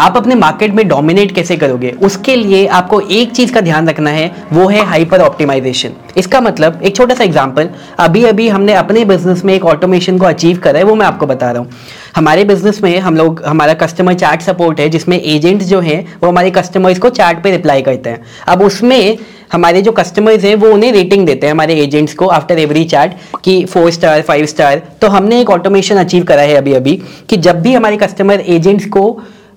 आप अपने मार्केट में डोमिनेट कैसे करोगे? उसके लिए आपको एक चीज़ का ध्यान रखना है, वो है हाइपर ऑप्टिमाइजेशन इसका मतलब एक छोटा सा एग्ज़ाम्पल अभी अभी हमने अपने बिज़नेस में एक ऑटोमेशन को अचीव करा है, वो मैं आपको बता रहा हूँ. हमारे बिज़नेस में हम लोग, हमारा कस्टमर चैट सपोर्ट है, जिसमें एजेंट्स जो हैं, वो हमारे कस्टमर्स को चैट पे रिप्लाई करते हैं. अब उसमें हमारे जो कस्टमर्स हैं, वो उन्हें रेटिंग देते हैं, हमारे एजेंट्स को आफ्टर एवरी चैट कि फोर स्टार फाइव स्टार तो हमने एक ऑटोमेशन अचीव करा है अभी अभी कि जब भी हमारे कस्टमर एजेंट्स को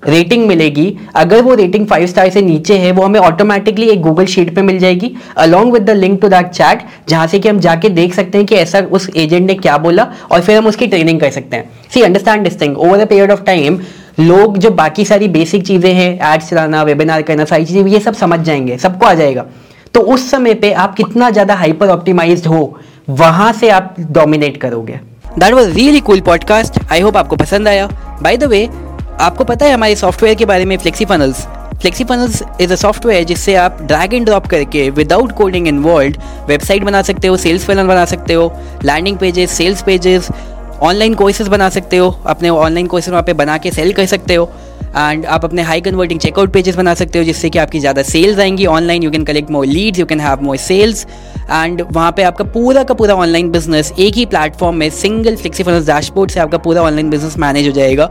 रेटिंग मिलेगी। अगर वो रेटिंग फाइव स्टार से नीचे है, वो हमें ऑटोमेटिकली एक गूगल शीट पे मिल जाएगी along with the link to that chat जहाँ से कि हम जाके देख सकते हैं कि ऐसा उस एजेंट ने क्या बोला और फिर हम उसकी ट्रेनिंग कर सकते हैं। See understand this thing over the period of time लोग जो बाकी सारी बेसिक चीज़ें हैं एड्स चलाना वेबिनार करना, सारी चीज़ें, ये सब समझ जाएँगे, सबको आ जाएगा। तो उस समय पे आप कितना ज़्यादा हाइपर ऑप्टिमाइज हो, वहाँ से आप डोमिनेट करोगे। That was really cool podcast I hope आपको पसंद आया। बाय द वे आपको पता है हमारे सॉफ्टवेयर के बारे में Flexi Funnels Flexi Funnels is a software जिससे आप ड्रैग एंड ड्रॉप करके विदाउट कोडिंग इन्वॉल्व वेबसाइट बना सकते हो सेल्स फनल बना सकते हो landing pages sales pages online courses बना सकते हो, अपने ऑनलाइन कोर्सेज वहाँ पे बना के सेल कर सकते हो एंड आप अपने हाई कन्वर्टिंग चेकआउट पेजेस बना सकते हो जिससे कि आपकी ज़्यादा सेल्स आएँगी online you can collect more leads you can have more sales and वहाँ पे आपका पूरा का पूरा ऑनलाइन बिज़नेस एक ही प्लेटफॉर्म में सिंगल फ्लेक्सीफनस डैशबोर्ड से आपका पूरा ऑनलाइन बिज़नेस मैनेज हो जाएगा।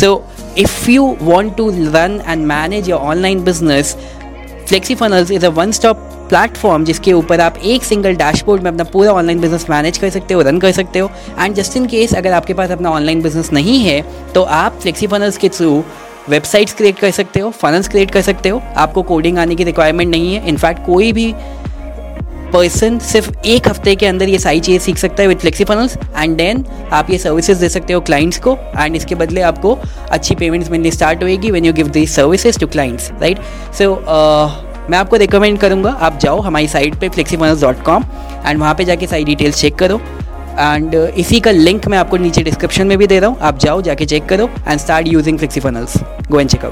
So if you want to run and manage your online business Flexi Funnels is a one stop platform जिसके ऊपर आप एक सिंगल डैशबोर्ड में अपना पूरा ऑनलाइन बिज़नेस मैनेज कर सकते हो रन कर सकते हो। एंड जस्ट इन केस अगर आपके पास अपना ऑनलाइन बिज़नेस नहीं है तो आप फ्लेक्सी फनल्स के थ्रू वेबसाइट्स क्रिएट कर सकते हो फनल्स क्रिएट कर सकते हो। आपको कोडिंग आने की रिक्वायरमेंट नहीं है। इनफैक्ट कोई भी पर्सन सिर्फ़ एक हफ़्ते के अंदर ये सारी चीज़ें सीख सकता है with Flexi Funnels and then आप ये सर्विसेज़ दे सकते हो क्लाइंट्स को एंड इसके बदले आपको अच्छी पेमेंट्स मिलनी स्टार्ट होएगी when you give the services to clients right so मैं आपको रिकमेंड करूँगा आप जाओ हमारी साइट पे फ्लेक्सीफनल्स डॉट कॉम एंड वहाँ पर जाके सारी डिटेल्स चेक करो एंड uh, इसी का लिंक मैं आपको नीचे डिस्क्रिप्शन में भी दे रहा हूँ आप जाओ जाके चेक करो and start using Flexi Funnels go and check out